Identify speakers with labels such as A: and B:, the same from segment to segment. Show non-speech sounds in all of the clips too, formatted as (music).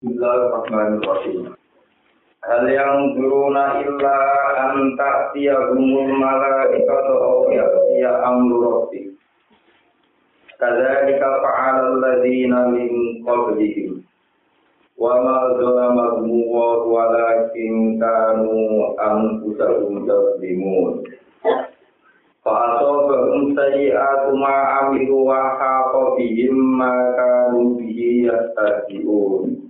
A: Bismillahirrahmanirrahim. Hal yang duruna illa an ta'tiyahumul malaikatu aw ya'tiya amru rabbik. Kadzalika fa'ala alladziina min qablihim. Wa ma zalamahum walakin kanu anfusahum yadzlimun. Fa'asabahum sayyi'atu ma 'amilu wa haqa bihim ma kanu bihi yastahzi'un.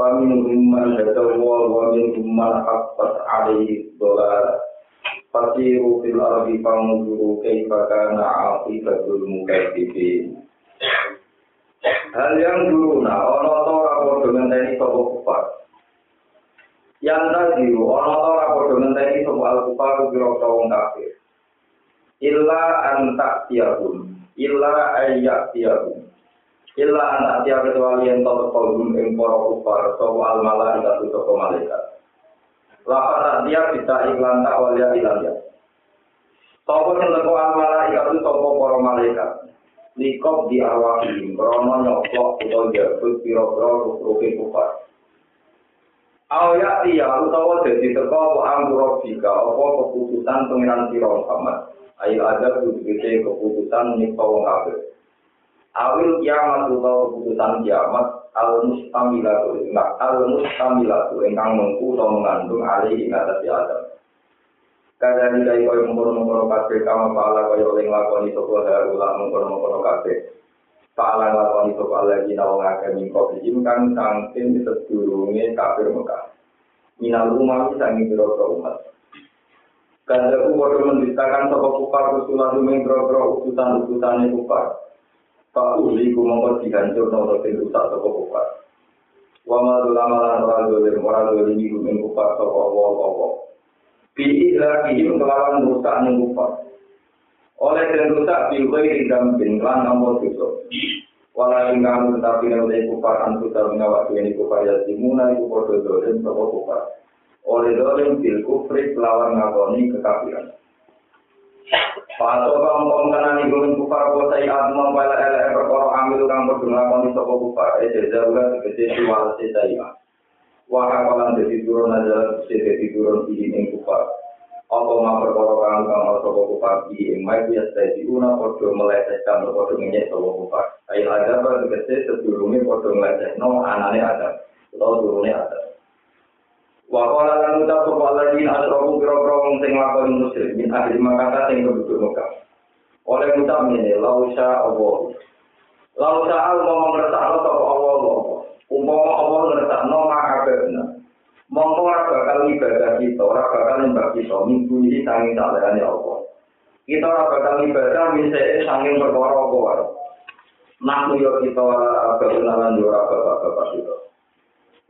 A: Allaha wa yajtanibu at-taghut. Faminhum man hadawa wa minhum man haqqat 'alaihi ad-dhalalah. Fasiru fil ardi fanzuru kaifa kana 'aqibatul mukadzibin. Hal yang dulu nah ana ta ora padha ngenteni sapa kufar. Yang tadi ana ta ora padha ngenteni sapa al-kufar kira wong kafir. illa anta tiyakum illa tiyakum illa anta tiyak kecuali yang tetap kolum ing para kufar sopo al malaikat sopo malaikat. Lapat tak tiyak bisa iklan tak walia ilan ya. Sopo yang teko al malaikat sopo para malaikat? Likop di awakihim krono nyoklok atau jabut piro-piro rupi kufar. Awya tiya utawa jadi teko apa amburobika apa keputusan pengiran siro Muhammad? Ayo ada keputusan wong kafir. Awil kiamat utawa keputusan kiamat al mustamilatu enggak al mustamilatu ingkang mengku atau mengandung alih ing atas Adam. Kadang dari kau mengkono-mengkono kafe kama pala kau oleh ngelakoni sopo darula mengkono-mengkono kafe. Pala ngelakoni sopo lagi nawang agak mingkau bijim kan sangkin sedurunge kafir Mekah. Minal umam sangi biro umat. Kandaku bodoh mendistakan sopo kupar usulan rumeng bro-bro utusan-utusan kupar. Fa'uli ku mongkot dihancur nonton di rusak toko kupat. Wa ma'adu lamalan ra'adu dan ra'adu di minggu minggu kupat toko Allah toko. Bi'i lagi kelawan rusak nunggu kupat. Oleh dan rusak bingkai di dampin lah nampol kiso. Walau yang kamu tetapi yang lain antu tak mengawak dengan iku payah simuna iku kodoh dolin toko kupat. Oleh dolin bil kufri kelawan ngakoni kekafiran. Fatu ka mongko kana ni gunung kufar ko sai adma bala ala perkara amil kang berguna kon iso kufar e jeda ulah dikete diwal se dai ba wa ka kalan de tiduro na jala se di ing kufar. Apa ma perkara kang kang iso kufar di ing mai ya sai diuna podo meletes kang podo ngene iso kufar. Ai ada ba dikete sedurunge podo meletes no anane ada. Atau durune ada. Wa qala lan uta sapa alladzina asrafu biro-biro wong sing nglakoni musyrik min ahli Makkah sing penduduk Mekah. Oleh ucap ngene, lausa Allah. Lausa Allah mau ngertakno sapa Allah Allah. Umpama Allah ngertakno maka benar. Mongko ora bakal ibadah kita, ora bakal nyembah kita minggu ini sanging salehane Allah. Kita ora bakal ibadah misale sanging perkara apa wae. Nah, yo kita ora bakal lan ora bapak-bapak kita.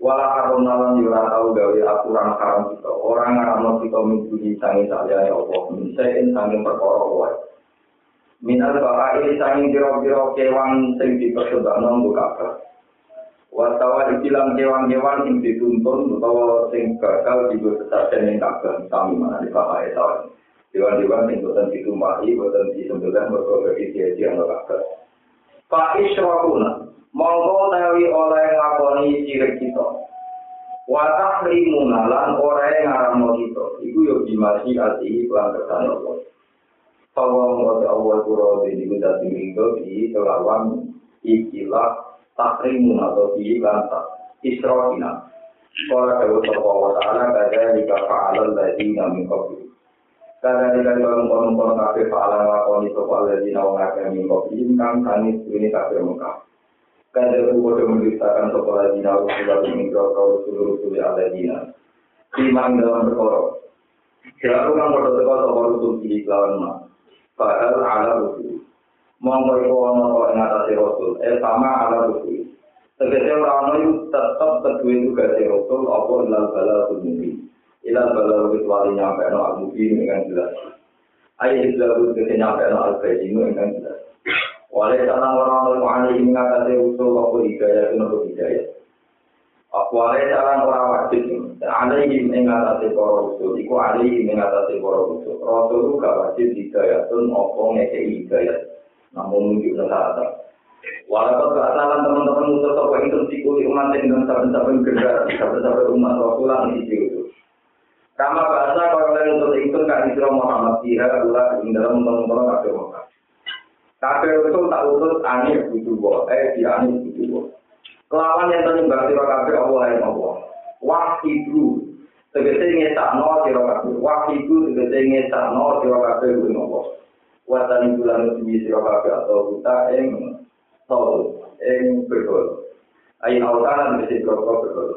A: Wala haram nalan yura tau gawe aturan haram kita. Orang ngaramno kita minggu sangi saliyane Allah. Minsain sangi perkara wae. Minal bakai sangi biro-biro kewan sing dipersembahno nggo kabeh Wattawa dibilang kewan-kewan sing dituntun utawa sing bakal digo sesajen ing kabeh sami mana di bakai tahun Dewan-dewan sing boten ditumpahi, boten disembelih mergo bagi dia-dia kabeh. Pak Israhuna, mongko tawi oleh ngakoni cilik kita. Watah limuna lan oleh ngaramno kita. Iku yo dimasi ati lan kesan Allah. Bahwa mengerti Allah kuro di minta diminggu di kelawan ikilah takrimun atau di lantak isrohina. Sekolah Dewa Sopo wa Ta'ala kada jika fa'alan tadi namin kopi. Karena dengan kelompok-kelompok kafir faalan lakoni sopa lagi nawa ngakai mingkok ini kan tani sini kafir muka. Karena itu kode menulisakan sopa lagi nawa sebab mingkok kau seluruh suri ala dina. Dalam berkorok. Selaku kan kode teko sopa lusuh di iklawan ma. Fakal ala rusuh. Mongko iku ana kok ing atase Rasul, eh sama ala rusuh. Tegese ora ana yu tetep teduwe tugas Rasul apa lan bala tumuni. Ilal bala kecuali nyampe no al mungkin dengan jelas. Ayo islamu tegese nyampe no al bayyinu dengan jelas. Wale tanang orang orang ini mengatasi usul apa hidayah itu untuk hidayah. Aku wale tanang orang wajib ada ini mengatasi para usul. Iku ada ini mengatasi para usul. Rasul itu gak wajib hidayah itu apa ngekei hidayah. Namun mungkin nasa Walaupun keasalan teman-teman musuh toko itu sikuli umat yang dan saben-saben generasi, saben-saben umat Rasulullah di situ. Kama bahasa kalau kalian untuk itu kan Isra Muhammad Tiha adalah di dalam teman-teman kafir Mekah. Kafir itu tak utus butuh buah, eh di aneh butuh buah. Kelawan yang tadi sira kafir Allah yang Allah. Wah itu tegese ngetakno sira kafir. Wah itu tegese ngetakno sira kafir Allah. Watan bulan di sira kafir atau kita yang tol ing berkol ayo autaran mesti berkol berkol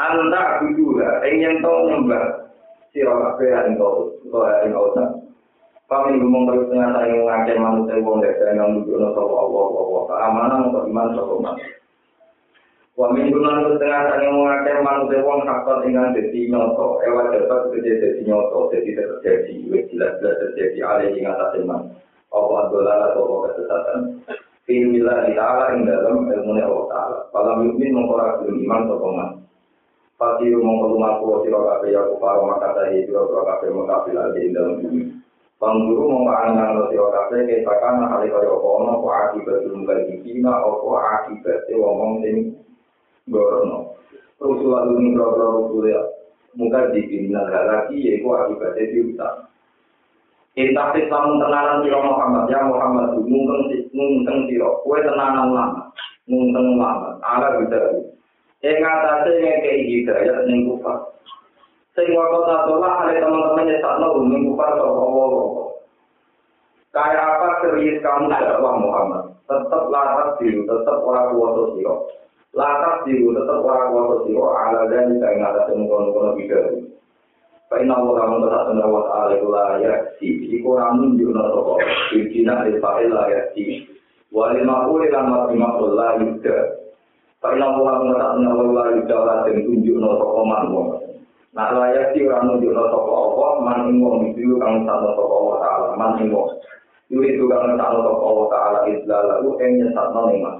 A: anda bidula ing yen to nyembah sira kabeh ing tol utawa ing autan Kami ngomong terus dengan saya ngakir manusia wong desa yang menunjukkan sopo Allah Allah keamanan untuk iman sopo man. Wa min gunan setengah saya ngakir manusia wong hakot dengan jadi nyoto, ewa dapat kerja jadi nyoto, jadi terjadi, jelas-jelas terjadi alih ing atas iman. Apa adalah atau kesesatan. Bismillah ta'ala ing dalam ilmu Allah ta'ala. Kalau mungkin mengkorak iman peman. pasti mengkotu mampu siro kabe ya kufaro maka tahi siro siro kabe mengkabil aja di dalam bumi. pangguru memaknakan lo siro kabe kisahkan hari kaya kono ku akibat jumlah di kina oku akibat si wongong sing gorono rusulah dunia siro siro rusul ya. Muka di kina lagi ya ku akibat si utang tenanan siro Muhammad ya Muhammad mungkin mungkin siro. Kue tenanan lama mungkin lama. Agar bisa yang ngatasi ngekei hidayat ning kufar sing waktu satulah ada teman-teman yang tak tahu ning kufar Allah kayak apa serius kamu dakwah Muhammad? Tetap latar biru tetap orang kuasa siro. Latar biru tetap orang kuasa siro. Ala dan kayak ngatasi mungkeng-mungkeng hidayat Karena Allah kamu bersatu wa ta'ala itu layak si. Iku ramun juga nopo. Ibtina alifa'il layak si. Wa limakul ilan maksimakul layak Karena Allah menetapkan Allah di dalam dan tunjuk nota koman wong. Nah layak sih orang tunjuk nota koman Allah, mana wong itu kang satu nota koman Allah, mana wong. Jadi itu kang satu nota koman Allah istilah lalu enya satu nama.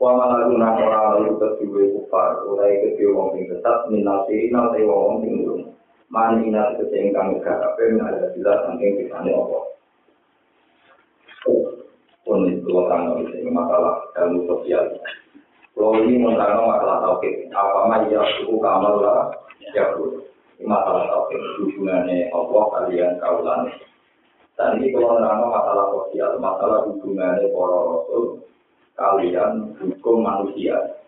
A: Kuama lalu nak orang lalu kecil kufar, mulai kecil wong yang tetap minati nanti wong wong yang belum. Mana inat kesehingga mereka apa yang ada jelas mungkin di sana Allah. Oh, pun itu orang yang masalah dalam sosial. Kalau ini menerangkan masalah tauhid, apa maya suku kamal lah. Ya masalah tauhid. Hubungannya Allah kalian kaulan. Dan ini kalau menerangkan masalah sosial, masalah hubungannya para rasul kalian hukum manusia.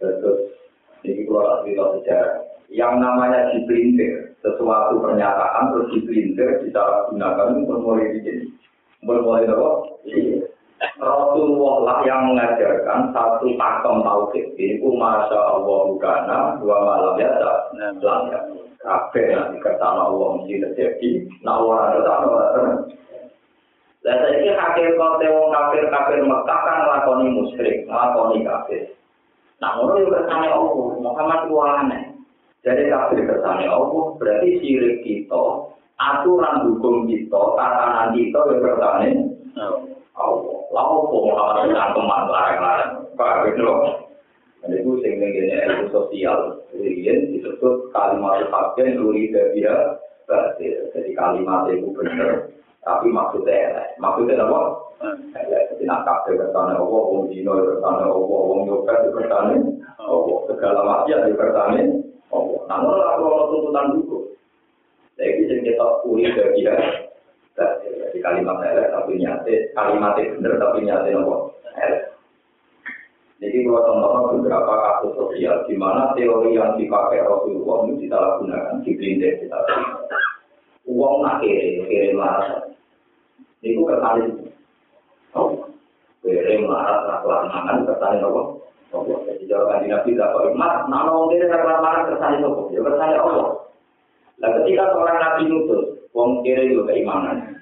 A: Terus ini keluar cerita sejarah. Yang namanya diprintir sesuatu pernyataan terus diprintir gunakan untuk mulai begini mulai apa? Rasulullah lah yang mengajarkan satu pakem tauhid ku masya Allah bukana dua malam ya tak ya. Kafe nanti kertana Allah mesti terjadi. Nah orang kertana orang dan saya ini hakikat wong kafir kafir Mekah kan ngelakoni musyrik ngelakoni kafir. Nah orang juga tanya Allah Muhammad itu aneh. Jadi kafir kersane Allah berarti sirik kita, aturan hukum kita, tatanan kita yang kersane Allah. Lalu mau dengan teman larang-larang, pak gitu loh. Dan itu sehingga gini ilmu sosial, kemudian disebut kalimat fakir duri dia berarti jadi kalimat itu benar, tapi maksudnya maksudnya apa? Jadi nak kafir kersane Allah, wong dino kersane Allah, wong yoga kersane Allah, segala maksiat kersane Allah. Namun kalau tuntutan hukum, jadi yang kita kuri dari dia, jadi kalimat elek tapi nyata, kalimat benar tapi nyata nopo Jadi kalau teman-teman beberapa kasus sosial di mana teori yang dipakai Rasulullah itu kita gunakan di blindes kita uang nak kiri kiri marah itu kesalin oh kiri marah nak mangan kesalin apa Allah. Jadi jawaban di Nabi tidak kok mas, nama orang kiri tidak marah kersane Allah. Ya kersane Allah. Nah ketika seorang Nabi nutus, wong kiri itu keimanan.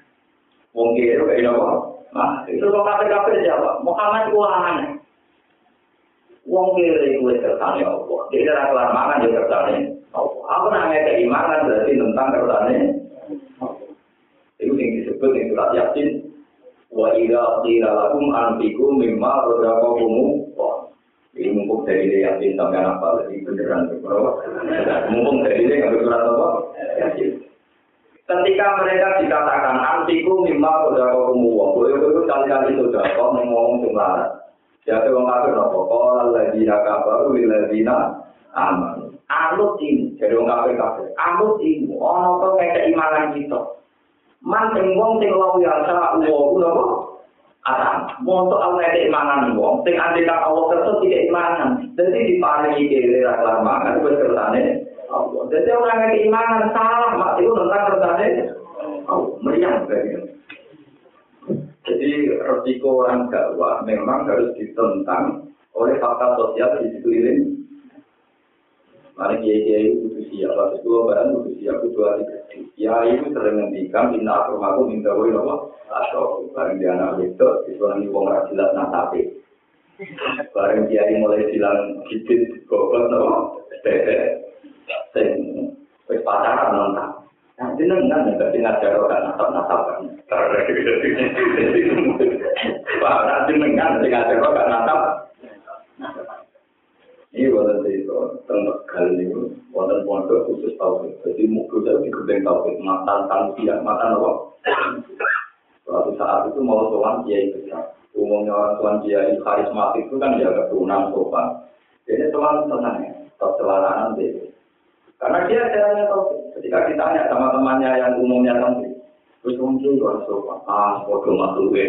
A: Wong kiri itu keimanan. Nah, itu kalau kafir kafir siapa? Muhammad itu aneh. Wong kiri kuwi kersane apa? Dia ora kelar mangan ya kersane apa? Aku nang ngekek imangan berarti tentang kersane Itu yang disebut yang surat yakin wa idza qila lakum anfiqu mimma razaqakum ini mumpung dari dia yakin sampai apa lagi beneran berapa? Mumpung dari dia nggak surat apa? Ketika mereka dikatakan antiku mimma razaqakum wa boleh itu kali-kali sudah kok ngomong jumlah Jadi orang kafir nopo kalau lagi nak baru lilladina aman. Anut ini jadi orang kafir kafir. Anut ini ono to kayak keimanan kita. Man sing wong sing lawu ya sa uwo nopo? Ada. Montok Allah keimanan wong sing andika Allah kerso tidak imanan. Jadi diparingi kiri raklar mangan wis kersane Jadi orang keimanan salah mak itu tentang kersane Allah. Meriang begitu. Jadi resiko orang dakwah memang harus ditentang oleh fakta sosial di sekeliling. Mari kiai kiai itu siap, waktu itu barang itu siap itu hari. Ya itu sering ngendikan minta aku minta woi nopo atau bareng dia anak itu itu nanti wong rajilat nasape. Bareng kiai mulai bilang gigit bobot nopo tete, sing wis pacaran nonton. Nah, jenengan ya dadi ngajar ora natap-natapan. Pak, jenengan sing ngajar ora natap. Ini wonten itu tentang kali ini wonten pondok khusus tauhid. Jadi mukul saya di gedeng tauhid, matan tangsiah, matan apa? Suatu saat itu mau sowan kiai besar. Umumnya orang sowan kiai karismatik itu kan jaga turunan sopan. Jadi sowan tenang ya, tetap celananan deh. Karena dia caranya tahu. Ketika ditanya sama temannya yang umumnya santri, terus mungkin harus sopan. Ah, bodoh masuk. (laughs)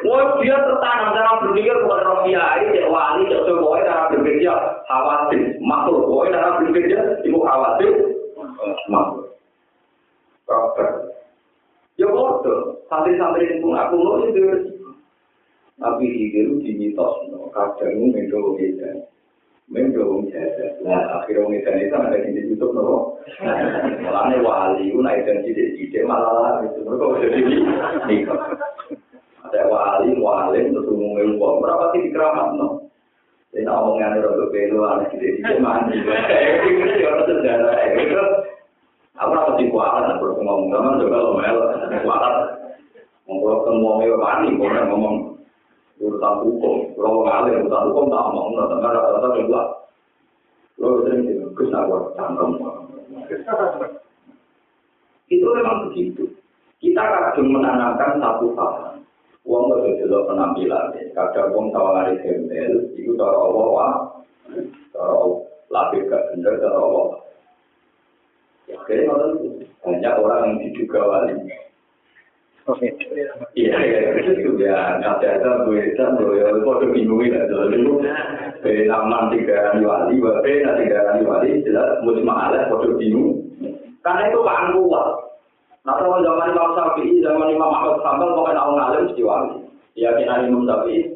A: Wah, dia tertanam cara berpikir bukan orang kiai, cek wali, cek sebuah cara berpikir khawatir, makhluk. Boy cara berpikir ibu khawatir, makhluk. Ya bodoh. Santri-santri itu aku mau itu. Tapi itu di mitos, kadang itu beda. mendung jajah. Nah, akhirnya wong edan itu ada di situ nopo. Mulane wali ku naik dan di situ malah itu terus kok jadi ini. Ada wali, wali terus umum ilmu kok berapa sih keramat no? Dan omongan udah berbeda wali di situ mandi. Eh, ini sih orang sejarah. Eh, itu aku rapat di kuala dan berkomunikasi sama coba lo melo. Kuala, ngobrol ke mau mewah ngomong. Urusan hukum, kalau ngalir urusan hukum tak ngomong, nggak dengar rata-rata juga. Lo sering itu, kus aku cangkem. Itu memang begitu. Kita kadang menanamkan satu hal. Uang gak jadi penampilan. Kadang uang tawaran gembel, itu cara Allah. Cara lapis gak bener, cara Allah. Ya, kayaknya banyak orang yang diduga wali. Iya, itu ya, gue kan, gue ya, ya, taman tiga nanti tiga jelas. Karena itu kan kuat. Nah, kalau zaman Imam Syafi'i, zaman Imam Ahmad Sambal, pokoknya orang alim mesti wali. Keyakinan Imam Syafi'i,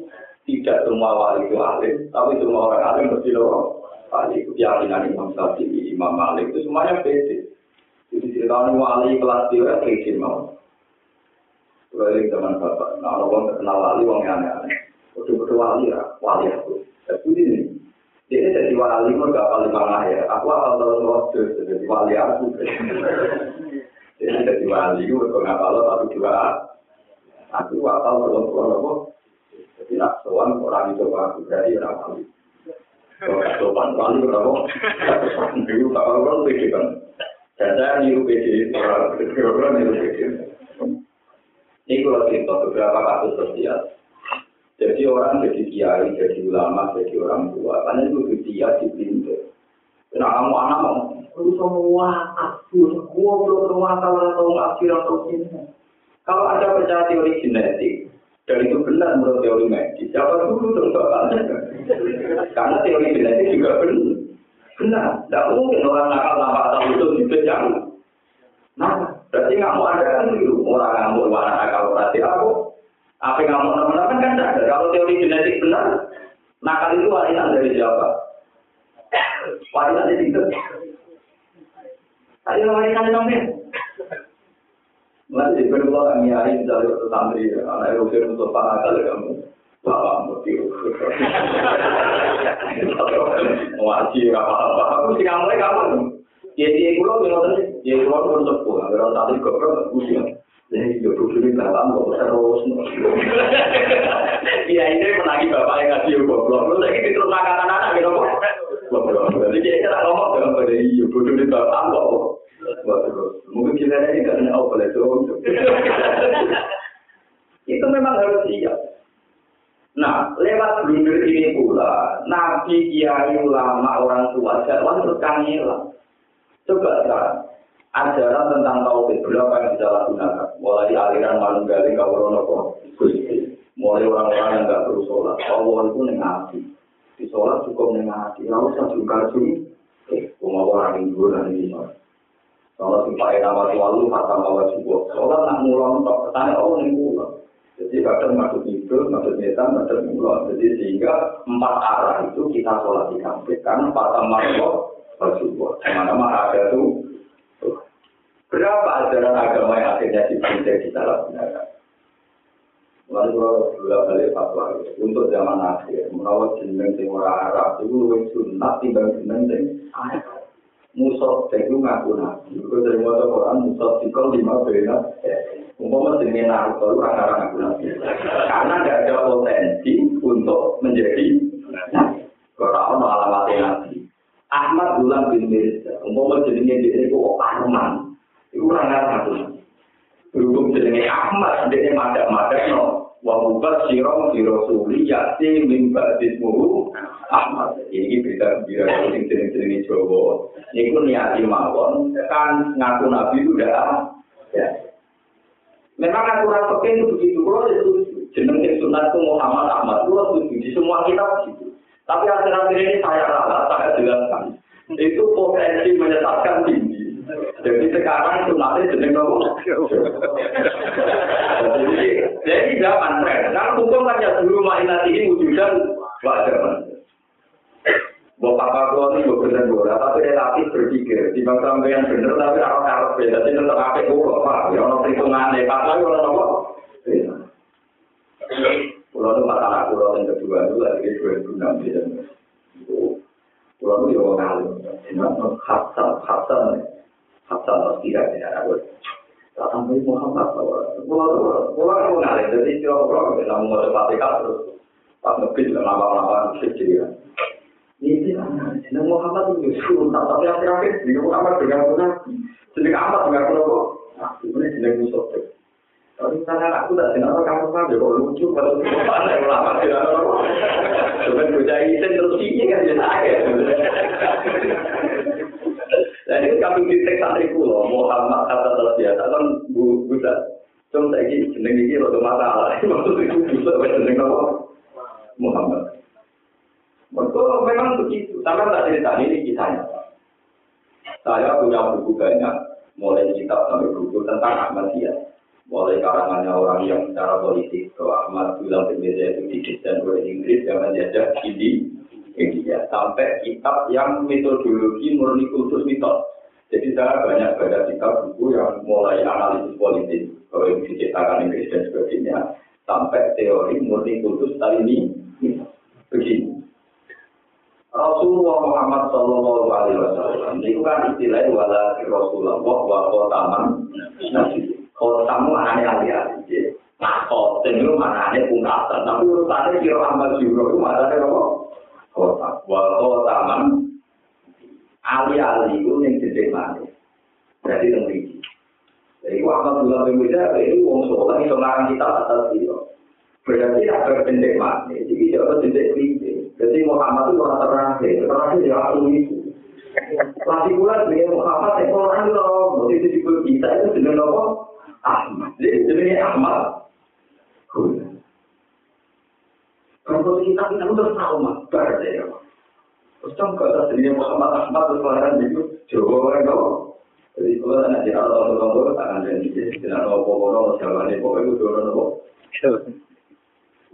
A: tidak semua wali itu alim, tapi semua orang alim mesti loh. Wali itu Imam Syafi'i, Imam Malik itu semuanya beda. Jadi cerita wali kelas dia, kayak mau. Kalau zaman bapak, nah orang terkenal wali, orang yang aneh-aneh. Betul-betul wali ya, wali aku. Tapi ini, dia jadi wali, mau gak paling mana ya. Aku asal tahu waktu jadi wali aku. (laughs) Jadi jadi wali, gue gak tahu tapi juga aku asal tahu aku. Jadi nak soal orang itu aku dari orang wali. Kalau sopan wali berapa? Dulu tak orang pede kan. Dan saya niru pede, orang niru pede. Ini kalau cerita beberapa kasus sosial. Jadi orang jadi kiai, jadi ulama, jadi orang tua. Karena itu dia di pintu. Nah kamu anak mau, lu semua aku, gua belum rumah kalau atau ngasih atau ini. Kalau ada percaya teori genetik, dan itu benar menurut teori medis, siapa dulu terus (laughs) Karena teori genetik juga benar. Benar, tidak mungkin orang nakal tanpa tahu itu dipejang. Nah, Berarti mau ada kan itu orang ngamuk warna kalau berarti aku apa yang ngamuk teman-teman kan ada. Kalau teori genetik benar, nakal itu warisan dari siapa? Warisan dari itu. Ayo warisan dari Nanti kedua kami hari waktu santri, anak Eropa untuk para kali kamu. Bapak mesti. Ngaji apa-apa. Aku sih kamu kapan? Ya dia kulo ngoten ya kulo pun sepuh, ora tadi kok kok usia. Jadi yo kudu bapak kok terus. Iya ini menagi bapak yang ngaji goblok. Lu lagi terus makan anak-anak gitu kok. Goblok. Jadi dia kira ngomong dengan pada iyo kudu bapak kok. Mungkin kita ini kan apa itu. Itu memang harus siap. Nah, lewat blunder ini pula, nabi, kiai, ulama, orang tua, jadwal terus kangelan. Coba sekarang, ajaran tentang tauhid berapa yang bisa lakukan? Mulai aliran manunggali kawrono Gusti. Mulai orang-orang yang nggak perlu sholat. Allah itu nengati. Di sholat cukup nengati. Lalu saya juga sini. Eh, mau orang minggu dan ini sholat. Sholat si Pak Ena waktu lalu kata bawa juga. Sholat nak mulon tak ketanya oh nih. Jadi kadang masuk itu, masuk nyetan, masuk mulon. Jadi sehingga empat arah itu kita sholat di kampung. Karena empat amal bersyukur. Mana-mana ada tuh. Berapa ajaran agama yang akhirnya dipakai di dalam negara? Lalu kalau dua balik fatwa untuk zaman akhir, merawat jeneng sing ora Arab itu lebih sunat timbang jeneng sing Musab itu ngaku nabi. Itu dari mata Quran Musab itu lima bena. Umpama jenenge Naruto itu orang ngaku nabi. Karena tidak ada potensi untuk menjadi nabi. Kalau alamat nabi. Ahmad Gulam bin Mirza. Umpama jenenge dia itu Arman. Itu orang nabi. Berhubung jenenge Ahmad, dia madak-madak no. Wa mubas sirong di Rasuli yati min ba'dismuhu Ahmad. Ini berita gembira sing jeneng-jenenge Jawa. Niku niati mawon kan ngaku nabi itu udah ya. Memang aturan pekin itu begitu, kalau itu jeneng yang sunat itu Muhammad Ahmad, itu setuju di semua kitab begitu. Tapi akhir-akhir ini saya rasa, saya jelaskan, itu potensi menyesatkan tinggi. Jadi sekarang sunatnya jeneng nopo. Jadi zaman tren. Karena hukum kan ya dulu mainat ini wujudan wajar. Bapak Pak ini juga benar bola, tapi relatif berpikir. Di bangsa yang benar, tapi orang harus beda. Jadi tetap apa pulau, Pak? Ya orang perhitungan deh. Pak lagi orang apa? Pulau itu masalah pulau yang kedua itu lagi dua ribu enam belas. Pulau itu ya orang. Ini khasal, khasal, Hasan Tazkira bin Arabul. Datang dari Muhammad SAW. Pulang itu ngalir, jadi kira orang yang namun mau sepatikan terus. Pas ngebin dengan lapar-lapar, kecil ya. Ini dia, ini Muhammad itu nyusul, tapi yang terakhir, ini Muhammad dengan Muhammad. Jadi Muhammad dengan Muhammad. Nah, ini jenis musuh. Tapi misalnya aku tak jenis apa kamu kan, kok lucu, kalau lucu, kalau lucu, kalau lucu, kalau lucu, kalau lucu, kalau lucu, kalau lucu, kalau Dan itu kami kritik santri kulo Muhammad kata terus biasa kan bu buta. Cuma saya ini jeneng ini rada masalah. Maksud itu bisa jeneng apa? Muhammad. Mereka memang begitu. Sama tak cerita ini kisahnya. Saya punya buku banyak, mulai kitab sampai buku tentang Ahmadiyah. Mulai karangannya orang yang secara politik, ke Ahmad bilang berbeda itu didesain oleh Inggris yang menjajah di India. Sampai kitab yang metodologi murni khusus mitos. Jadi saya banyak baca kitab buku yang mulai analisis politik, kalau yang diciptakan Inggris dan sebagainya, sampai teori murni khusus tadi ini begini. Rasulullah Muhammad Sallallahu Alaihi Wasallam itu kan istilahnya wala Rasulullah wa khotaman nabi. Khotamu aneh ahli-ahli. Nah, khotem itu mana aneh pungkasan. Tapi urusannya kira Ahmad Juro itu ada apa? kota. Wal kota man. Ali ali itu yang cedek mana? Jadi yang ini. Jadi waktu bulan berbeda itu uang sekota ini semangat kita atas itu berarti ada cedek mana? Jadi siapa cedek ini? Jadi Muhammad itu orang terakhir. Terakhir ya aku itu. Lagi pula dengan Muhammad yang kalau kan loh, itu juga bisa itu dengan apa? Ahmad. Jadi dengan Ahmad, Kalau kita kita tahu mas, berarti ya. Terus kan kata sendiri Muhammad Ahmad terus kelahiran itu kan kau. Jadi kalau anak dia Allah Allah tangan dan tidak tahu apa-apa, jawabannya pokoknya itu orang apa.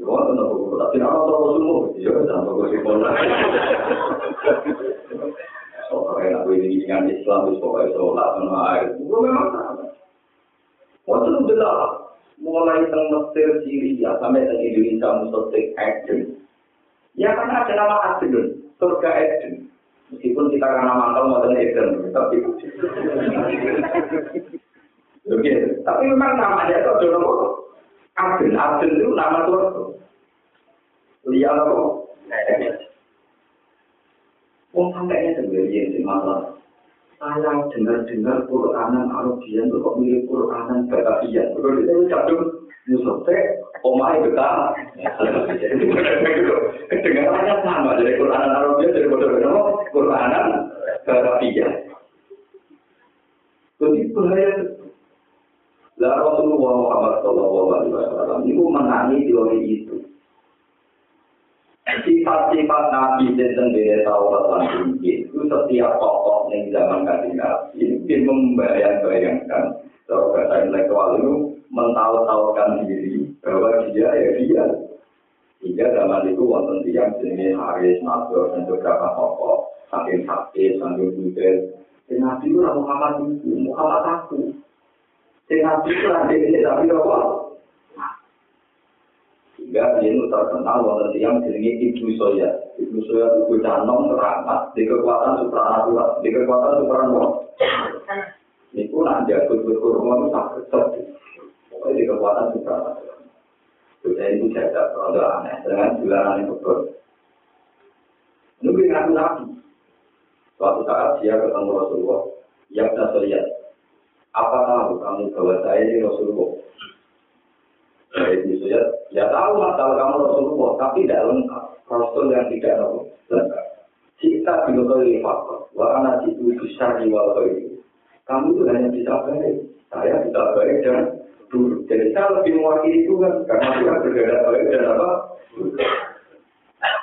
A: Wah, tentu aku tapi apa toko semua? Iya, jangan toko semua. Soalnya aku ini dengan Islam, pokoknya sholat sama air. Itu memang sama. Waktu itu. Mulai teng Mesir, Syria, sampai teng Indonesia, Musotik, Eden. Ya karena ada nama Eden, surga Eden. Meskipun kita karena mantel mau Eden, tapi (laughs) Oke, tapi memang namanya itu ada nama Eden. Eden itu nama surga. Lihat apa? Wong sampai sendiri yang masalah. Saya dengar-dengar Quranan Arabian itu kok mirip Quranan Batavian. Kalau itu jatuh Yusuf teh, omai betah. (laughs) Kedengarannya sama dari Quranan Arabian dari bodoh-bodoh Quranan Batavian. Jadi bahaya Lah Rasulullah Muhammad Sallallahu Alaihi Wasallam itu menangi teori itu. Sifat-sifat Nabi dan sendiri Taurat dan Injil itu setiap tokoh yang zaman kasih Nabi itu membayang-bayangkan kalau kata intelektual itu mentahu-tahukan diri bahwa dia ya dia. Hingga zaman itu wonten tiang jenis Haris, Nasr, dan beberapa tokoh saking sakit, saking budir. Nabi itu Muhammad itu, Muhammad aku. Nabi itu ini, tapi apa? Sehingga dia itu terkenal wonten tiang jenenge Ibnu Soya. Ibnu Soya itu canom teramat di kekuatan supranatural, di kekuatan supranatural. Niku nak jago berkurma itu sakit sedih. Pokoknya di kekuatan supranatural. Sudah itu jaga produk aneh dengan bulanan yang betul. Nunggu ngaku nabi. Suatu saat dia ketemu Rasulullah. Ya Soya. Apa tahu kamu bahwa saya ini Rasulullah? Ibnu Suyat, ya tahu masalah kamu Rasulullah, tapi tidak lengkap. Rasul yang tidak lengkap. Kita binutoi faktor, wa anak itu bisa diwaloi. Kamu itu hanya bisa baik, saya bisa baik dan dulu. Jadi saya lebih mewakili Tuhan, karena Tuhan berbeda baik dan apa?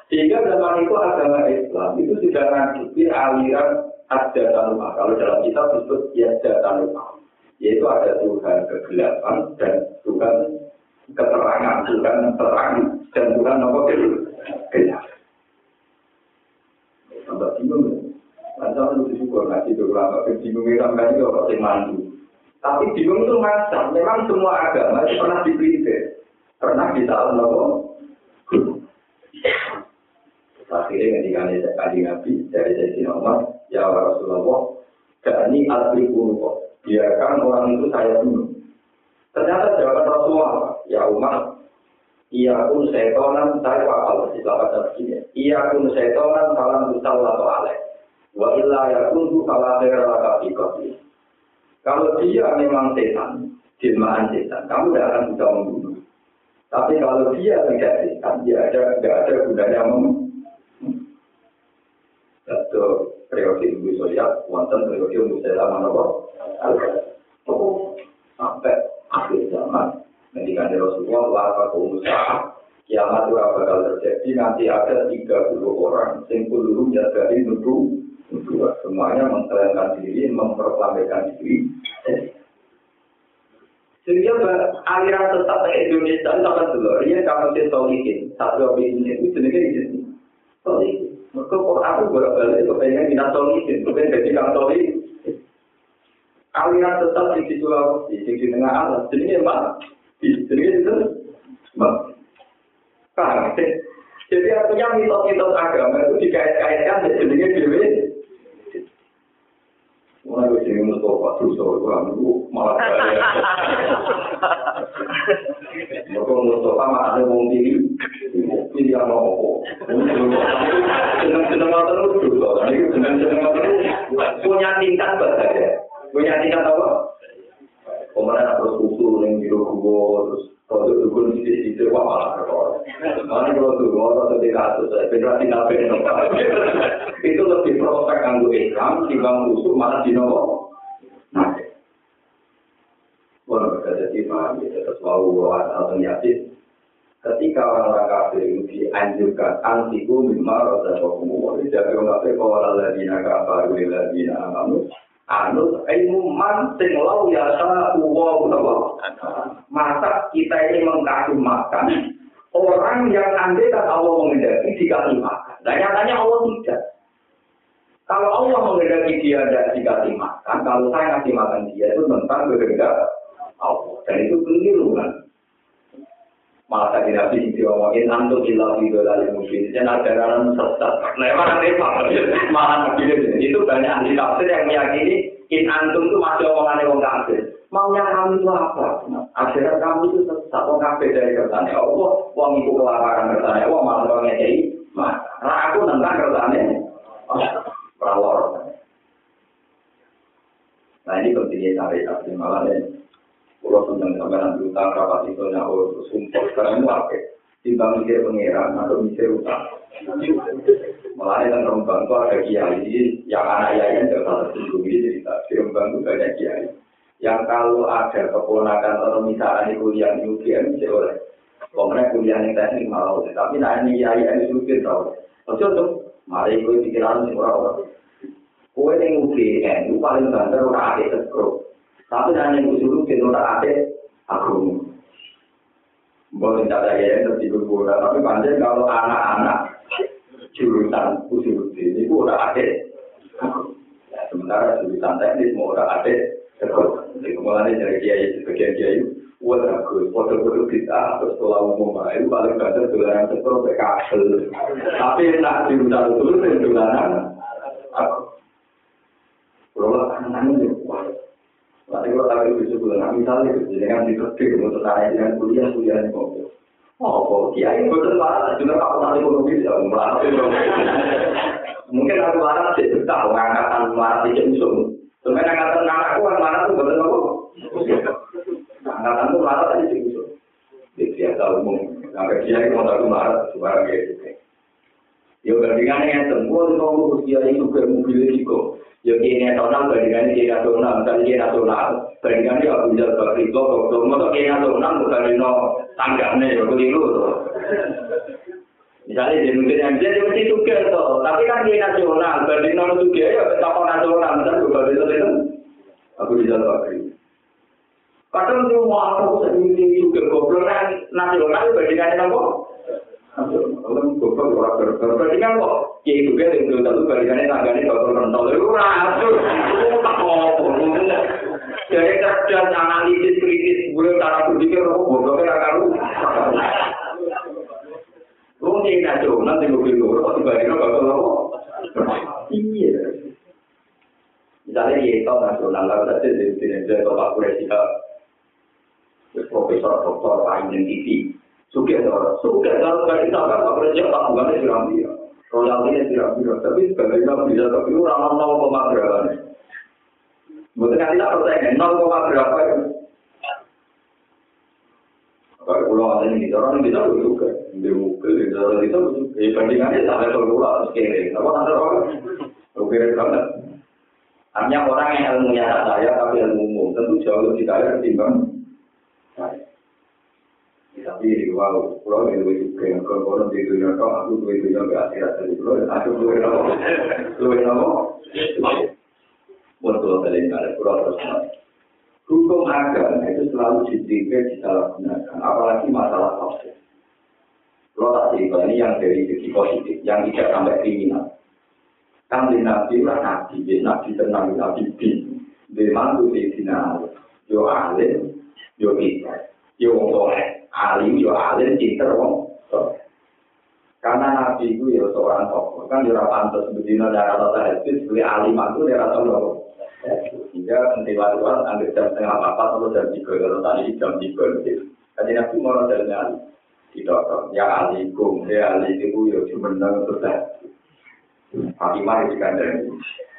A: Sehingga zaman itu agama Islam itu sudah ngajubi aliran ada tanpa. Kalau dalam kita disebut ya ada tanpa. Yaitu ada Tuhan kegelapan dan Tuhan keterangan, bukan terang, dan bukan apa itu. Gelap. Sampai bingung ya. Lancar lu disyukur ngaji itu ulama, bingung ya sampai itu orang yang mandu. Tapi bingung itu macam, memang semua agama itu pernah dipilih, pernah ditahu apa. Akhirnya ketika ada kali Nabi dari Sayyidina Umar, ya Rasulullah, asli kok. biarkan orang itu saya bunuh. Ternyata jawaban Rasulullah, ya Umar, Iya pun setonan saya wakal di baca begini. Iya pun setonan salam tusal atau ale. Wa illa ya pun tu salah terlaka Kalau dia memang setan, jelmaan setan, kamu tidak akan bisa membunuh. Tapi kalau dia tidak setan, dia ada tidak ada gunanya membunuh. Itu periode Ibu Soya, wonten periode Ibu Selama Nopo. Sampai akhir zaman ketika ada Rasulullah laka pengusaha kiamat itu bakal terjadi. Nanti ada 30 orang yang kuluru dari nudu semuanya mengklaimkan diri memproklamirkan diri. Sehingga aliran tetap ke Indonesia itu akan dulu ini kalau kita solihin satu opini itu jenisnya di sini. Solihin mereka Quran itu bolak-balik kepengen kita solihin kepengen jadi kang solihin aliran tetap di Sulawesi di tengah alam jenisnya mana jadi itu paham Jadi artinya mitos-mitos agama itu dikait-kaitkan dengan jenisnya dewi. Mulai dari sini Mustafa terus orang itu malah Mereka Mustafa malah ada wong tinggi, pilih yang mau Senang-senang terus dulu, senang-senang terus punya tingkat bahasa Punya tingkat apa? Kemudian terus usul yang biru kubo, terus produk dukun di situ, wah malah keror. Mana kalau tuh, mau atau di kasus, federasi nabi itu lebih prospek anggo Islam, timbang usul malah di nomor. Nah, Bueno, jadi paham ya, terus mau bawa atau yakin. Ketika orang-orang kafir itu dianjurkan antiku mimma rasa hukum, jadi orang kafir kalau ladina kafaru ladina amanu, anu ilmu man sing lau ya sa uwa utawa. Masa kita ini mengkasih makan. Orang yang andai kata Allah mengendaki dikasih makan. Dan nyatanya Allah tidak. Kalau Allah mengendaki dia tidak dikasih makan. Kalau saya ngasih makan dia itu tentang berbeda Allah. Dan itu keliru kan Malah tadi nabi sing diomongin antum ilah video lalu mungkin dan ajaran sesat. Nah emang nanti malah nabi itu banyak ahli tafsir yang meyakini in antum itu masih omongannya wong kafir. Maunya kami itu apa? Ajaran kami itu sesat wong kafir dari kertanya Allah. Wong itu kelaparan kertanya Allah malah wong ngekei. Nah aku nentang kertanya. Pralor. Nah ini pentingnya cari tapi malah ini. Kalau tentang sampai nanti utang rapat itu nyawa terus sumpah sekarang itu apa? Timbang mikir pengiran atau mikir utang. Malah yang rembang itu ada kiai yang anak kiai yang tidak tersinggung ini cerita. Di rembang itu banyak kiai. Yang kalau ada keponakan atau misalnya kuliah di UGM oleh. Pemerintah kuliah yang teknik malah tapi nah ini kiai yang sulit tau. Maksudnya tuh, mari gue pikiran sih orang-orang. Kue yang UGM itu paling banter ada sekrup. Tapi hanya usul kita tak ada aku. Boleh tidak ada yang lebih berbeda. Tapi panjang kalau anak-anak jurusan usul ini udah ada. Ya, sementara jurusan teknis mau udah ada. Jadi kemarin dari kiai sebagian kiai, wah bagus, foto-foto kita atau sekolah umum itu paling banter dolanan sekolah bekasel. Tapi nak jurusan usul itu dolanan. Kalau anak-anak Nanti kalau tak bisa bulan, misalnya dengan ditertib untuk saya dengan kuliah kuliah di mobil. Oh, kok kiai betul lah, juga aku nanti ekonomi bisa melarang. Mungkin aku larang sih betah mengangkatan melarang di jemsum. Sebenarnya angkatan anakku yang mana tuh betul aku. Angkatan tuh melarang tadi jemsum. Di biasa umum, sampai kiai mau tak melarang sebarang gitu. Ya bandingannya yang semua itu mau kiai juga mobil itu Kini nasional bandingannya kini nasional, misalnya kini nasional, bandingannya Abu Jal Bakri Kok, kalau mau kini nasional, bukan ini tanggapnya, ya keliru tuh. Misalnya di mungkin yang dia mesti juga tuh, tapi kan kini nasional, banding non juga ya tokoh nasional, misalnya juga bisa itu Abu Jal Bakri. Kadang dia mau aku sendiri juga goblok kan nasional bandingannya apa? Kalau goblok orang berbandingan kok, kiai juga yang belum tentu balikannya tanggane dokter mental itu rasul itu tak apa jadi cerdas analisis kritis gue cara berpikir aku bodoh kan karu lu nih nado nanti gue bingung kok dibalikin apa kalau lo iya misalnya dia itu nasional lalu nanti dia tidak jadi bapak presiden profesor doktor lain yang tv suka dorong suka dorong kalau kita kan bapak presiden bukan dia Royaltinya sebenarnya bisa tapi orang nol koma berapa nanti tak percaya nol koma berapa ya? Kalau pulau ada kita orang kita juga, di mobil di kita ya bandingannya sampai ke pulau harus kiri. Apa nanti orang? Kiri banget. Hanya orang yang ilmunya saya tapi ilmu umum tentu jauh lebih kaya ketimbang. Tapi wow pulau itu juga yang kalau di dunia kau aku tuh itu yang berakhirat dari pulau. Aku apa? Tuh itu apa? Betul kalian ada pulau terus hukum agama itu selalu dididik disalahgunakan apalagi masalah tafsir. Kalau tak ini yang dari segi positif yang tidak sampai kriminal. Kan di nabi lah nabi nabi tenang nabi bin. Di mantu di sini yo alim yo kita yo soleh alim yo alim pinter wong. Karena nabi itu ya seorang tokoh. Kan dia pantas bedino darah atau hadis beli alim itu dia rasa loh sehingga nanti waktu ambil jam setengah apa atau jam tiga kalau tadi jam tiga gitu jadi nabi mau jalan alim. Tidak ya alikum ya alim itu ya cuma nang sudah tapi mari dikandani.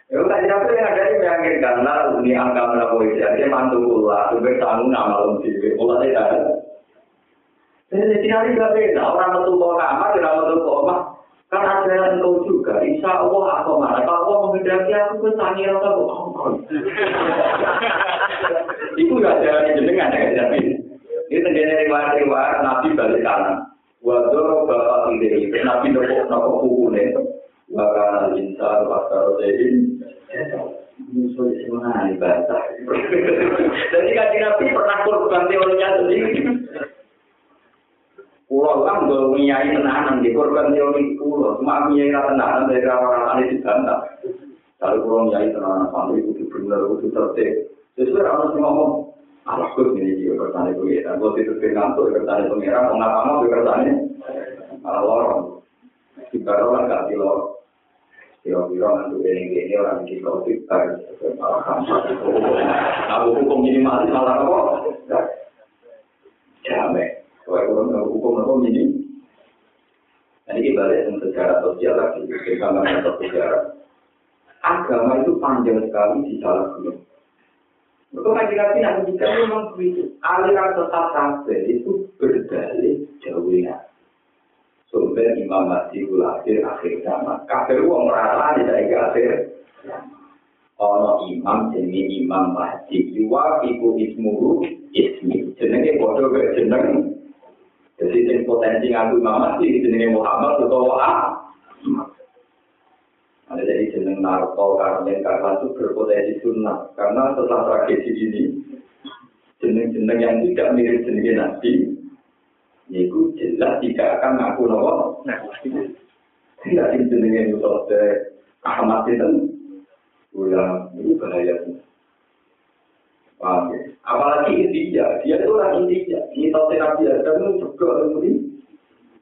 A: Ya udah jadi yang ada yang meyakinkan karena ini angka melakukan jadi mantu pula, sebagai tanggung nama lebih, pula tidak Jadi tinggal gak beda, orang metu kok kamar, orang metu kok omah. Kan ada engkau juga, insya Allah aku mana. Kalau Allah menghendaki aku ke sangi rasa kok (laughs) Itu gak ada jenengan ya, tapi ini terjadi riwayat-riwayat Nabi balik kanan. Waduh, bapak ini, Nabi nopo nopo kukunya. Maka insan waktu (laughs) jadi musuh semuanya ibadah. Jadi kan Nabi pernah korban teorinya sendiri. Kan gue ngiyai tenanan di korban teori pulau, cuma aku ngiyai tenanan dari orang-orang ini dibantah. Kalau pulau ngiyai tenanan sampai itu benar itu tertib. Sesuai orang ngomong, Aku ini juga kerjanya pengiran. Kalau itu ngantuk kerjanya pengiran, mau ngapa mau kerjanya malah lorong. Jika orang gak di lorong. Kira-kira nanti ini orang di covid kan. Aku hukum minimalis malah apa? Jamai. Kalau hukum hukum ini. Ini kita lihat sejarah sosial lagi. Kita nggak sejarah. Agama itu panjang sekali di salah gunung. Untuk kaji nabi nabi kita memang begitu. Aliran sesat kafir itu berdalih jauhnya. Sumber Imam Mahdi akhir akhir zaman. Kafir uang merata di dari akhir. Ono imam jenis Imam Mahdi. Iwa iku ismuru ismi. Jenenge bodoh jeneng. Jadi jenis potensi ngaku Imam Mahdi. Jenenge Muhammad atau A. Ada jadi jeneng Narto, Karmen, karena itu berpotensi sunnah. Karena setelah tragedi ini, jeneng-jeneng yang tidak mirip jeneng Nabi, itu jelas tidak akan ngaku nopo. Tidak jeneng yang itu Ahmad itu, ulang itu bahaya. Paham ya? Apalagi India, dia itu orang India. Ini tahu Nabi Adam itu juga ini.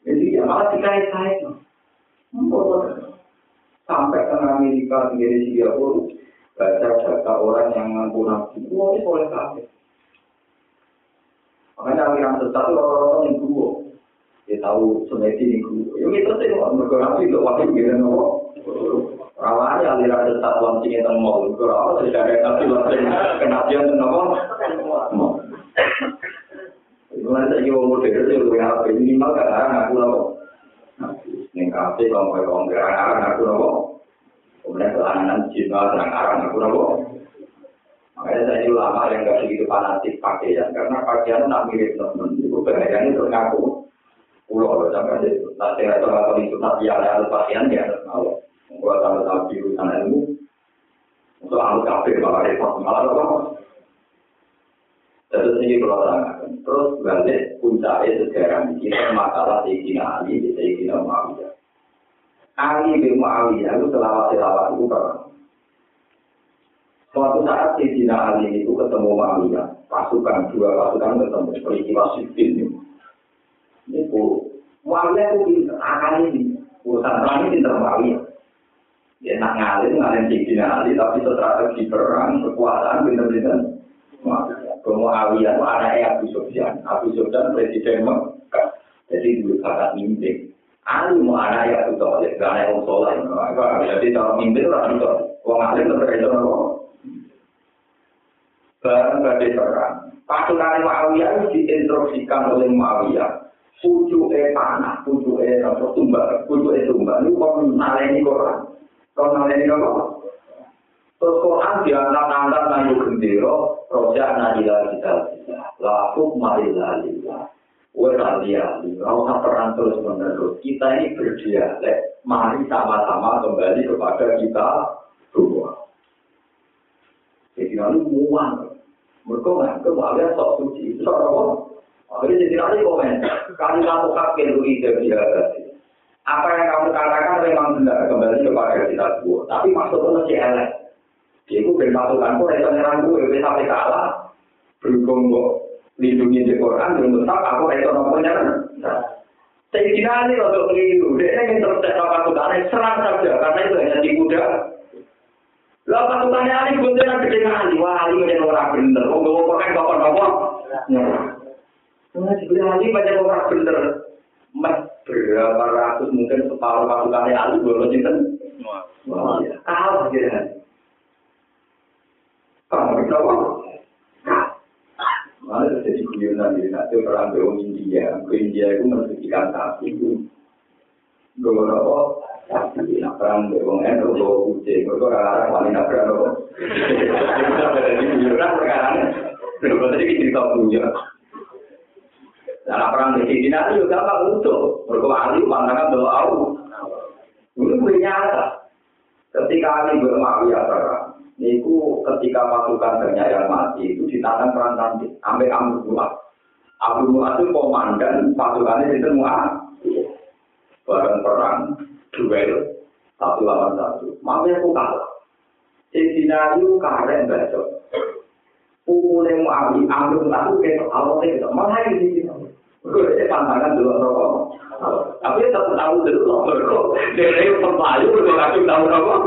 A: India. Malah dikait-kait. Apa sampai ke Amerika sendiri Singapura. Baca data orang yang ngaku nabi wah ini boleh kafe makanya aliran sesat itu orang-orang yang gua dia tahu semedi ini gua ya itu sih mereka nabi itu wakil gila nopo Rawanya aliran sesat langsung itu mau kalau tidak ada nabi langsung kenabian itu nopo mau itu nanti lagi mau modern itu lebih apa minimal kan ngaku nopo Neng kafe kalau mau ngomong arang aku nopo. Kemudian kelangan jiwa terang arang aku nopo. Makanya saya ini ulama yang gak begitu fanatik pakaian karena pakaian nak mirip teman itu bahayanya untuk ngaku. Pulau loh sampai itu. Nanti atau atau itu tapi ada pakaian ya harus tahu. Gua tahu tahu di ilmu. Untuk alat kafe malah repot malah apa? Terus ini kalau. Terus balik puncaknya sejarah ini masalah Sayyidina Ali di Sayyidina Muawiyah. Ali bin Muawiyah itu selawat-selawat itu pernah. Suatu saat Sayyidina Ali itu ketemu Muawiyah. Pasukan, dua pasukan ketemu. Peristiwa Sifin ini. Ini bu. Muawiyah itu pinter. Ini. Urusan perang Muawiyah. Dia nak ngalir, ngalir Sayyidina Ali. Tapi strategi perang, kekuasaan, pinter-pinter. Muawiyah itu anaknya Abu Sufyan. Abu Sufyan presiden Mekah. Jadi dulu kakak mimpi. Ali mau anaknya Abu Talib. Gak ada yang soleh. Jadi kalau mimpi itu orang itu. Wong alim tetap itu. Barang badai perang. Pasukan Muawiyah itu diinstruksikan oleh Muawiyah. Pucuknya panah, pucuknya apa tumbal, pucuknya tumbal. Ini kok naleni Quran. Kok naleni apa? Terus Quran diangkat-angkat nayu gendera, rojak najila kita. Laku marilah lillah. Weralia, rasa perang terus menerus. Kita ini berdialek, mari sama-sama kembali kepada kita dua. Jadi lalu muan, mereka menganggap kalian sok suci. Sok apa? Akhirnya jadi nanti komen, kali kamu kakek itu ide biasa. Apa yang kamu katakan memang benar kembali kepada kita dua. Tapi maksudnya masih elek. Iku ben pasukan kok iso nyerang gue wis sampe kalah. Berhubung kok lindungi di Quran belum tetap aku iso nopo nyerang. Sayyidina Ali untuk keliru, dia ingin terus cekal pasukannya serang saja karena itu hanya kuda. Lah pasukannya Ali bunteran gede kali, wah Ali menjadi orang bener, oh gak mau pakai bapak bapak. Nah, sebenarnya Ali banyak orang bener. Berapa ratus mungkin separuh pasukannya Ali boleh cinta. Wah, kalah gitu Kamu kenapa? Malah jadi guyonan di nanti perang ke India, ke India itu mensucikan sapi itu. Gue apa? Sapi, nak perang ke Wong Endo, gue kucing, gue kok orang wanita perang apa? Jadi guyonan perkara Gue tadi cerita punya. Nah, perang di sini nanti juga gampang untuk. Mereka ahli pandangan doa aku. Ini nyata. Ketika ahli bermakwiyah perang, niku ketika pasukan banyak yang mati itu ditanam perang nanti sampai Abu Mu'ad. Abu Mu'ad itu komandan pasukannya itu Mu'ad. Bareng perang, duel, satu lawan satu. Makanya aku kalah. Sayyidina Ali karen baca. Pukul yang mau ambil, ambil aku kayak awal itu, malah ini. Gue pantangan dulu rokok. Tapi tetap tahu dulu rokok. Dari pemalu, gue nggak tahu rokok.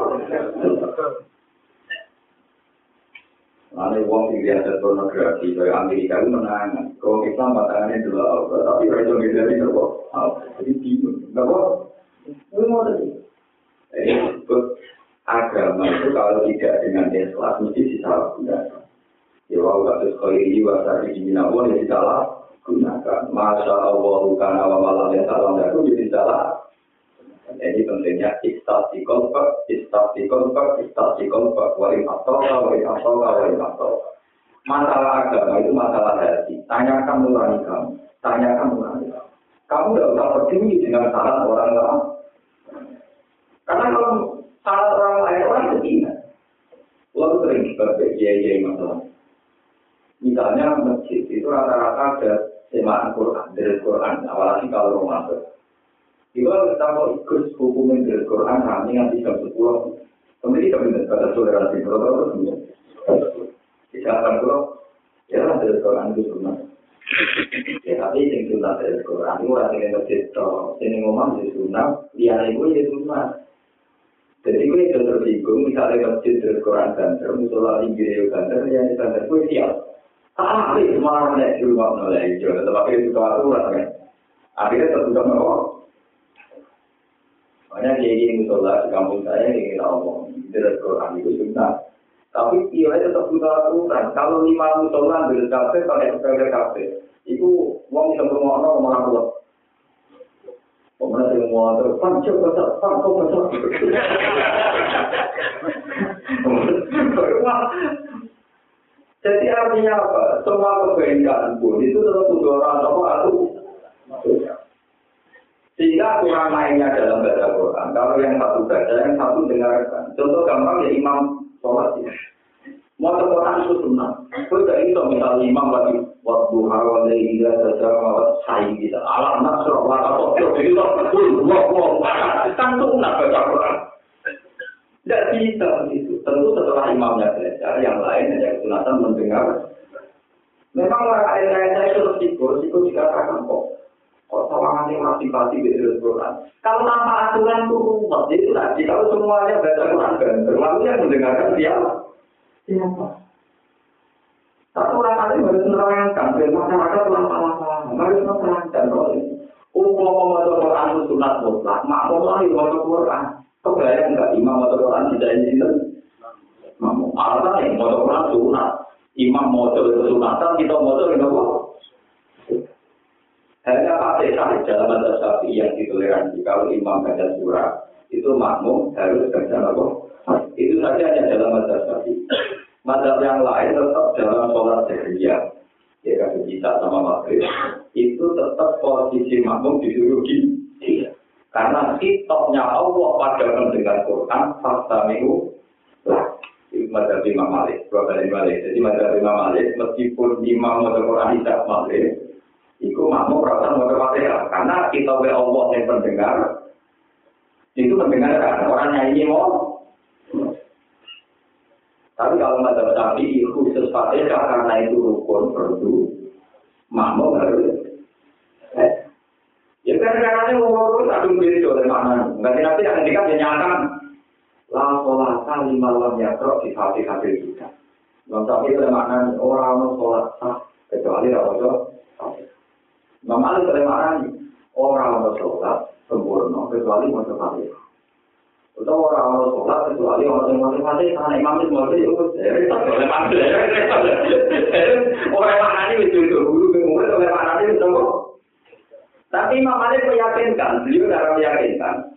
A: Lalu uang sing biasa pornografi dari Amerika itu menang. Kalau Islam batangannya dulu Allah, tapi mereka beda di rokok. Jadi bingung? Itu tadi. Jadi agama itu kalau tidak dengan ikhlas mesti disalahgunakan. Ya wau kasus khairi wa sari jinawon ya disalah gunakan. Masya Allah kana wa malam yang salam daru jadi salah. Jadi pentingnya istati kolpak, istati kolpak, istati kolpak, wali matoka, wali matoka, wali matoka. Masalah agama itu masalah hati. Tanyakan nurani kamu, tanyakan nurani kamu. Kamu tidak usah peduli dengan saran orang lain. Karena kalau saran orang lain orang ingat. Lalu sering berbagai masalah. Misalnya masjid itu rata-rata ada semaan Quran dari Quran, apalagi kalau Ramadan. Kalau kita mau ikut hukumin dari Quran, kami nanti jam sepuluh. Kemudian kita minta kata toleransi, kalau terus punya. Dikatakan kalau ya dari Quran itu sunnah. Ya tapi yang sunnah dari Quran itu orang yang masjid toh, ini ngomong di sunnah, dia itu ya sunnah. Jadi gue itu tersinggung, misalnya masjid dari Quran banter, musola tinggi banter, yang di banter gue siap. Tapi nek di rumah mulai hijau, tetapi itu aturan kan. Akhirnya tertutup merokok. Banyak kiai kiai musola di kampung saya yang kita omong, dari Quran itu sunnah. Tapi kiai tetap butuh aturan. Kalau lima musola dari kafe pakai sepeda kafe, itu uang bisa bermono ke mana pun. Pemenang yang mau antar, pan coba tak, pan kok besar. Jadi artinya apa? Semua kebaikan pun itu tetap butuh orang apa atau sehingga kurang lainnya dalam baca Quran. Kalau yang satu baca, yang satu dengarkan. Contoh gampang ya imam sholat ya. Mau Quran itu sunnah. Kau tidak bisa misalnya imam lagi waktu hawa dari saja mawat sayi kita. Alam nasr wa atau itu betul. Wah wah. Kan sunnah baca Quran. Tidak bisa begitu. Tentu setelah imamnya belajar, yang lain hanya kesunatan mendengar. Memang orang lain-lain saya itu resiko, resiko dikatakan kok. Kok sama nanti masih pasti di Quran. Kalau tanpa aturan itu rumah, itu tadi. Kalau semuanya baca Quran banter, lalu yang mendengarkan siapa? Siapa? Satu orang lain harus menerangkan, biar masyarakat lama-lama harus menerangkan. Umum membaca Quran itu sunat mutlak, makmum lah yang membaca Quran. Kebayang enggak imam atau Quran tidak ini itu? Mamu, artinya yang mau Quran sunat. Imam mau coba sunatan, kita mau coba apa? Hanya pakai sahih dalam bahasa sapi yang ditoleransi. Kalau imam baca surah, itu makmum harus baca apa? Itu saja hanya dalam bahasa sapi. Mazhab yang lain tetap dalam sholat seharian. Ya kan kita sama maghrib. Itu tetap posisi makmum disuruh di dia. Karena kitabnya Allah pada mendengar Quran, fakta minggu lah. Itu mazhab Imam Malik, dua kali Malik. Jadi mazhab Imam Malik, meskipun imam mau Quran tidak Malik, itu makmum perasaan mau Fatihah. Karena kitabnya Allah yang mendengar, itu mendengarkan. Orang nyanyi mau. Tapi kalau mazhab Syafi'i khusus Fatihah karena itu rukun perlu makmum harus Ya kan karena mau tak beri oleh mana? Nanti nanti yang kita dinyatakan la solata lima lam yakro di hati hati kita. Nah, tapi itu makna orang no solata kecuali ada itu. Nah, itu makna orang no solata sempurna kecuali mau hati. Itu orang no solata kecuali orang no solata hati karena imam itu mau itu. Orang makna itu itu guru bingung itu orang makna ini itu. Tapi Imam Malik meyakinkan, beliau dalam meyakinkan.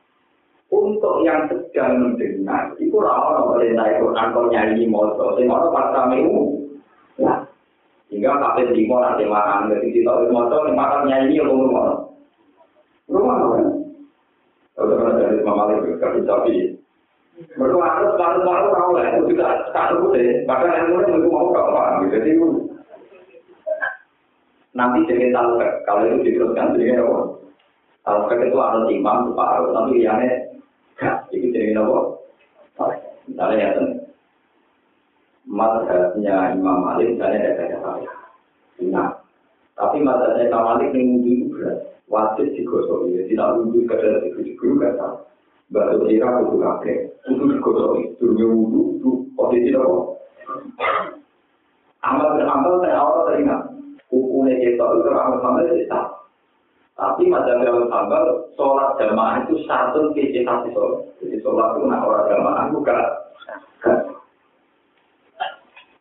A: Untuk yang sedang mendengar, itu orang perintah Quran kalau nyanyi moto, sing orang pas minggu, ya. Hingga kafir lima nanti makan, jadi kita harus moto, makan nyanyi yang rumah Rumah kan? Kalau pernah dari Imam Malik, kasih sapi. Berdua harus baru-baru tahu lah, itu juga satu deh. Bahkan yang mulai itu mau kapan, jadi nanti jadi talqek kalau itu diteruskan jadi apa talqek itu harus imam separuh tapi yang apa misalnya ya mazhabnya Imam Malik misalnya ada kata saya. Nah, tapi mazhabnya Imam Malik yang itu berat. Wajib digosok ya, tidak wudhu kadang itu diguru kata. Baru kira wudhu kakek, wudhu digosok itu, wudhu itu posisi apa? Amal beramal saya awal teringat. Hukumnya kita itu amal amal itu sah. Tapi mazhab Imam Hambal sholat jamaah itu satu kisi sholat. Jadi sholat itu nak orang jamaah bukan.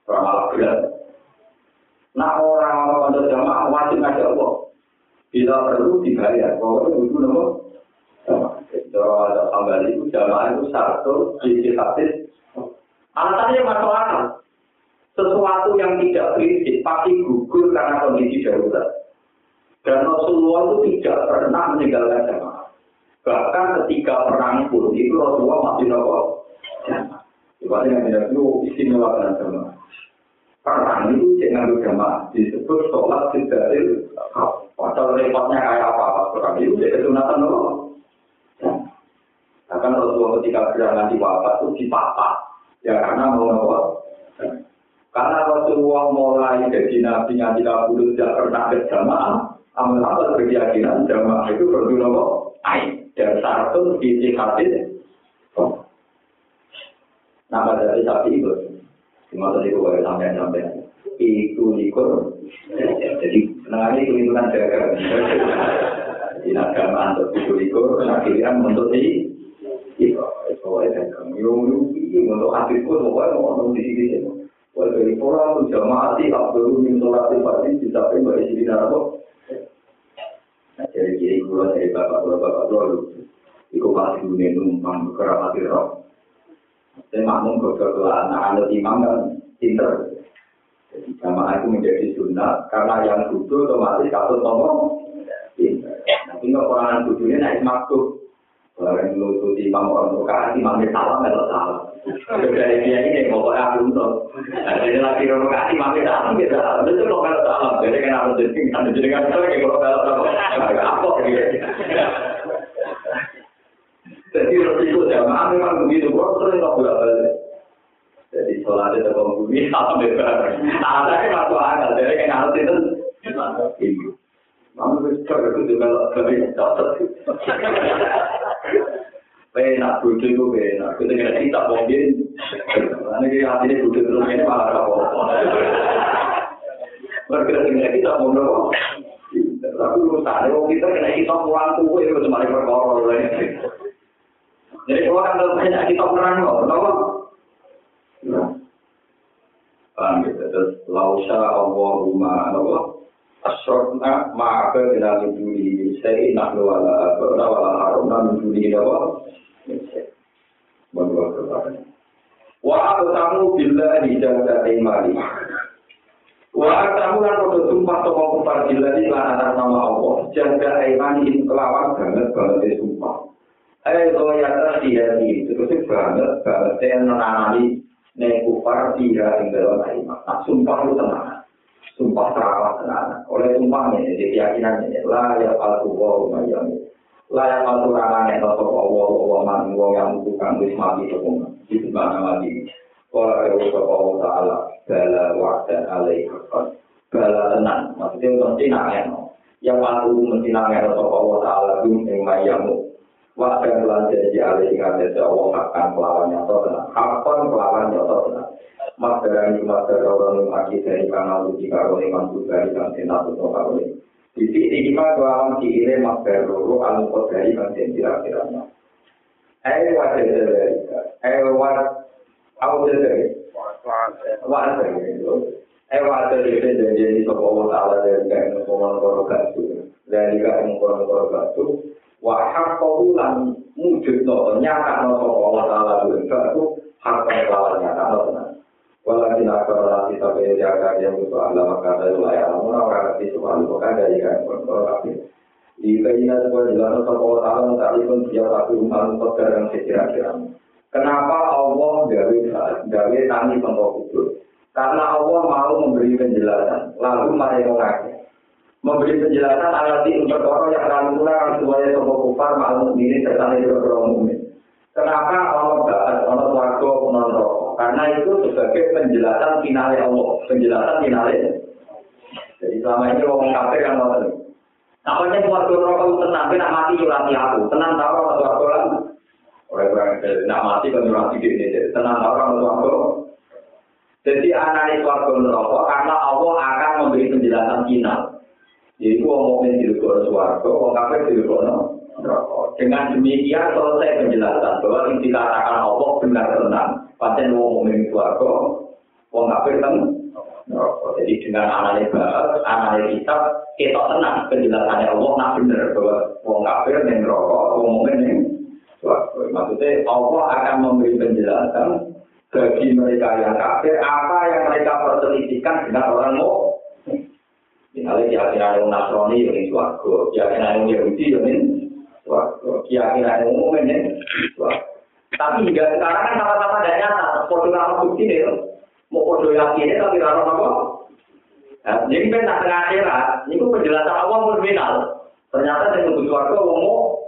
A: Orang malah berat. Nah orang-orang pada jamaah wajib ngajak Allah. Bila perlu dibayar. Pokoknya itu nama. Kalau ada tambah itu jamaah itu satu sisi hati. Alasannya masuk akal. Sesuatu yang tidak prinsip pasti gugur karena kondisi darurat. Dan Rasulullah itu tidak pernah meninggalkan jamaah. Bahkan ketika perang pun itu Rasulullah masih nopo. Coba yang tidak itu istimewa dengan jamaah. Perang itu jangan jamaah disebut sholat dari Padahal repotnya kayak apa perang itu jadi kesunatan nopo. Bahkan Rasulullah ketika berjalan di wafat itu dipapa. Ya karena mau nopo. Karena Rasulullah mulai jadi nabi yang tidak pernah berjamaah, amal amal berkeyakinan jamaah itu perlu nopo ain dan satu di hadis. Nama dari sapi itu, cuma tadi gue sampai sampai itu likur. Jadi nah ini kelihatan jaga. Jadi agama untuk itu likur, akhirnya untuk di itu, itu dagang. Yung yung untuk hadisku, pokoknya mau di sini. Wal dari orang jamaah di Abdul min sholat pasti bisa pun di sini Jadi kiri kulo dari bapak kulo bapak kulo Iku pasti dunia numpang keramat roh. Saya makmum beberapa anak-anak imam kan pinter. Jadi jamaah itu menjadi sunnah karena yang duduk otomatis satu tombol pinter. Tapi nggak orang naik maksud. Kalau yang dulu imam orang tua imamnya salah melok salah. Dari dia ini pokoknya aku untuk. Jadi lagi provokasi mami dalam gitu. Itu kok kalau dalam. Jadi kan harus jadi kan jadi kan kalau kalau apa gitu. Jadi resiko jamaah memang begitu, kok sering nggak bolak balik. Jadi sholatnya tetap bumi, sama bebas. Ada masuk akal, jadi kan harus itu. Mama besar itu juga lebih cocok. Penak butuh itu penak, kita kena kita mungkin. Karena kita hatinya butuh terus ini malah. Bergerak dengan kita mau berapa? Tapi urusannya, kita kena kita pulang tuh, itu cuma perkara. Jadi kalau kan dalam banyak kita perang kok, kenapa? Paham gitu, terus lausa Allah asyurna ma'aka bila minjuli istri nak wala abona wala haruna min suri dawa menurut kebarannya wa atamu billahi jauhda imani. wa atamu lan kodo sumpah toko kupar jilani lan atas nama Allah. Jaga iman in kelawan banget banget sumpah. Eh toh ya tadi ya di sebetulnya banget banget. Yang menangani nekupar tiga tinggal iman sumpah itu tenang. Sumpah terawat tenang. Oleh sumpahnya, jadi keyakinannya, lah ya palsu wa umayyam. Lah ya palsu ramane atau Allah, Allah man, wa yang bukan wis mati hukum. Itu mana mati. Kalau ada usaha Allah Ta'ala, bala wa'dan alaih hakkan. Bala tenang, maksudnya mesti nangen. Yang palsu mesti nangen atau Allah Ta'ala, bim yang mayyamu. Wa akan lan janji alih ing ate Allah akan kelawan nyata tenan. Hakon kelawan nyata tenan. masyarakat ini masyarakat orang yang mati dari kanal uji karo yang masuk dari kantin atau toka oleh di sini kita dalam diri masyarakat loro anu kos dari kantin tidak tidak mau ayo wajib dari ayo wajib aku dari wajib wajib itu ayo wajib dari dan jadi toko mau tahu dari kain toko mau toko kartu dari kain toko mau toko kartu wahap kau lan mujud nyata nopo mau tahu dari kartu hak kau nyata nopo jaga yang itu Allah maka ada wilayah namun orang itu soal maka dari kan kontrol tapi di kainan sebuah jalan sapa Allah taala tadi pun dia tapi umat kotor yang sekira-kira kenapa Allah gawe gawe tani pengkau karena Allah mau memberi penjelasan lalu mereka mengaku memberi penjelasan ayat ini perkara yang akan mulai semuanya semua kufar maklum ini serta itu berumum Kenapa Allah bahas Allah warga non? Karena itu sebagai penjelasan finale Allah, penjelasan finale. Jadi selama ini orang kafir yang ngotot. Namanya keluarga rokok itu tenang, nak mati nyurati aku. Tenang tahu orang tua aku lah. Orang-orang nak mati kan nyurati gini, tenang tahu orang aku. Jadi analis keluarga rokok karena Allah akan memberi penjelasan final. Jadi orang mukmin di luar suarga, orang kafir di luar neraka. Dengan demikian selesai penjelasan bahwa yang dikatakan Allah benar tenang. Pasien orang mukmin di suarga, orang kafir neraka. Jadi dengan analis analis kitab kita tenang penjelasannya Allah nak benar bahwa orang kafir yang neraka, orang mukmin yang. Maksudnya Allah akan memberi penjelasan bagi mereka yang kafir apa yang mereka perselisihkan dengan orang mukmin. Misalnya keyakinan yang Nasrani yang suarga, keyakinan yang Yahudi yang keyakinan umum yang suarga. Tapi hingga sekarang kan sama-sama tidak nyata. Foto nama bukti deh, mau foto yakin tapi rara apa? Nah, jadi kan tengah akhirat, ini penjelasan pun final. Ternyata yang untuk suarga mau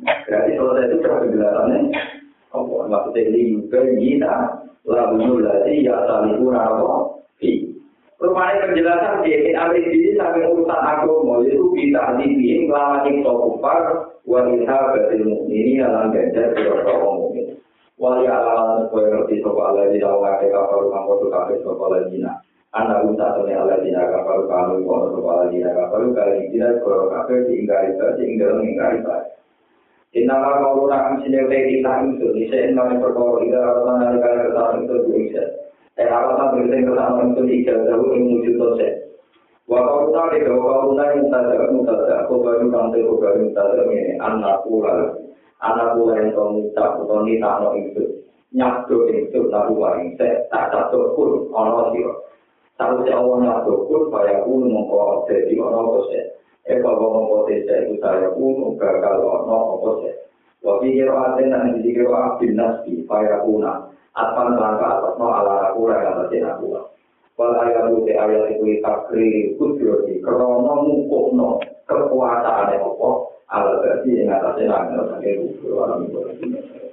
A: berarti selesai itu sudah penjelasannya. Allah maksudnya ini juga kita lalu nulati ya salihu apa? Rumahnya penjelasan di Amri ini sampai urusan agama itu bisa dibikin kelama cipta kupar waliha batil mukmini alam ganjar berapa mukmin. Wali alam sesuai ngerti sopa ala di dalam kake kafaru mangkotu kafe sopa ala dina. Anak usaha tuni ala dina kafaru kamu kono sopa ala dina kafaru kali dina koro kafe diinggari saja inggal menginggari saja. Innalah kau rakam sinil teki tak insul, nisain kami perkara ida rata nari kali kertas itu bisa. Eh itu ijazah yang wujud dosen. Wakau tadi Wakauna di wakauna yang tajam mutajam, kobarin pantai kobarin tajam ini anak pula, anak pula yang kau mutak atau nita no itu, nyabdo itu nahu waring se, tak jatuh pun ono siro. Tahu si awal nyabdo pun, saya pun mengkau jadi ono kose. Eva eh, wong mengkau desa itu saya pun gagal saya no ala aku, rakyat atas aku. wal ayat uti ayat iku takri kudroti krono mukukno kekuatane apa? Ala berarti yang ngatasi nangil sakit kudro alami kudro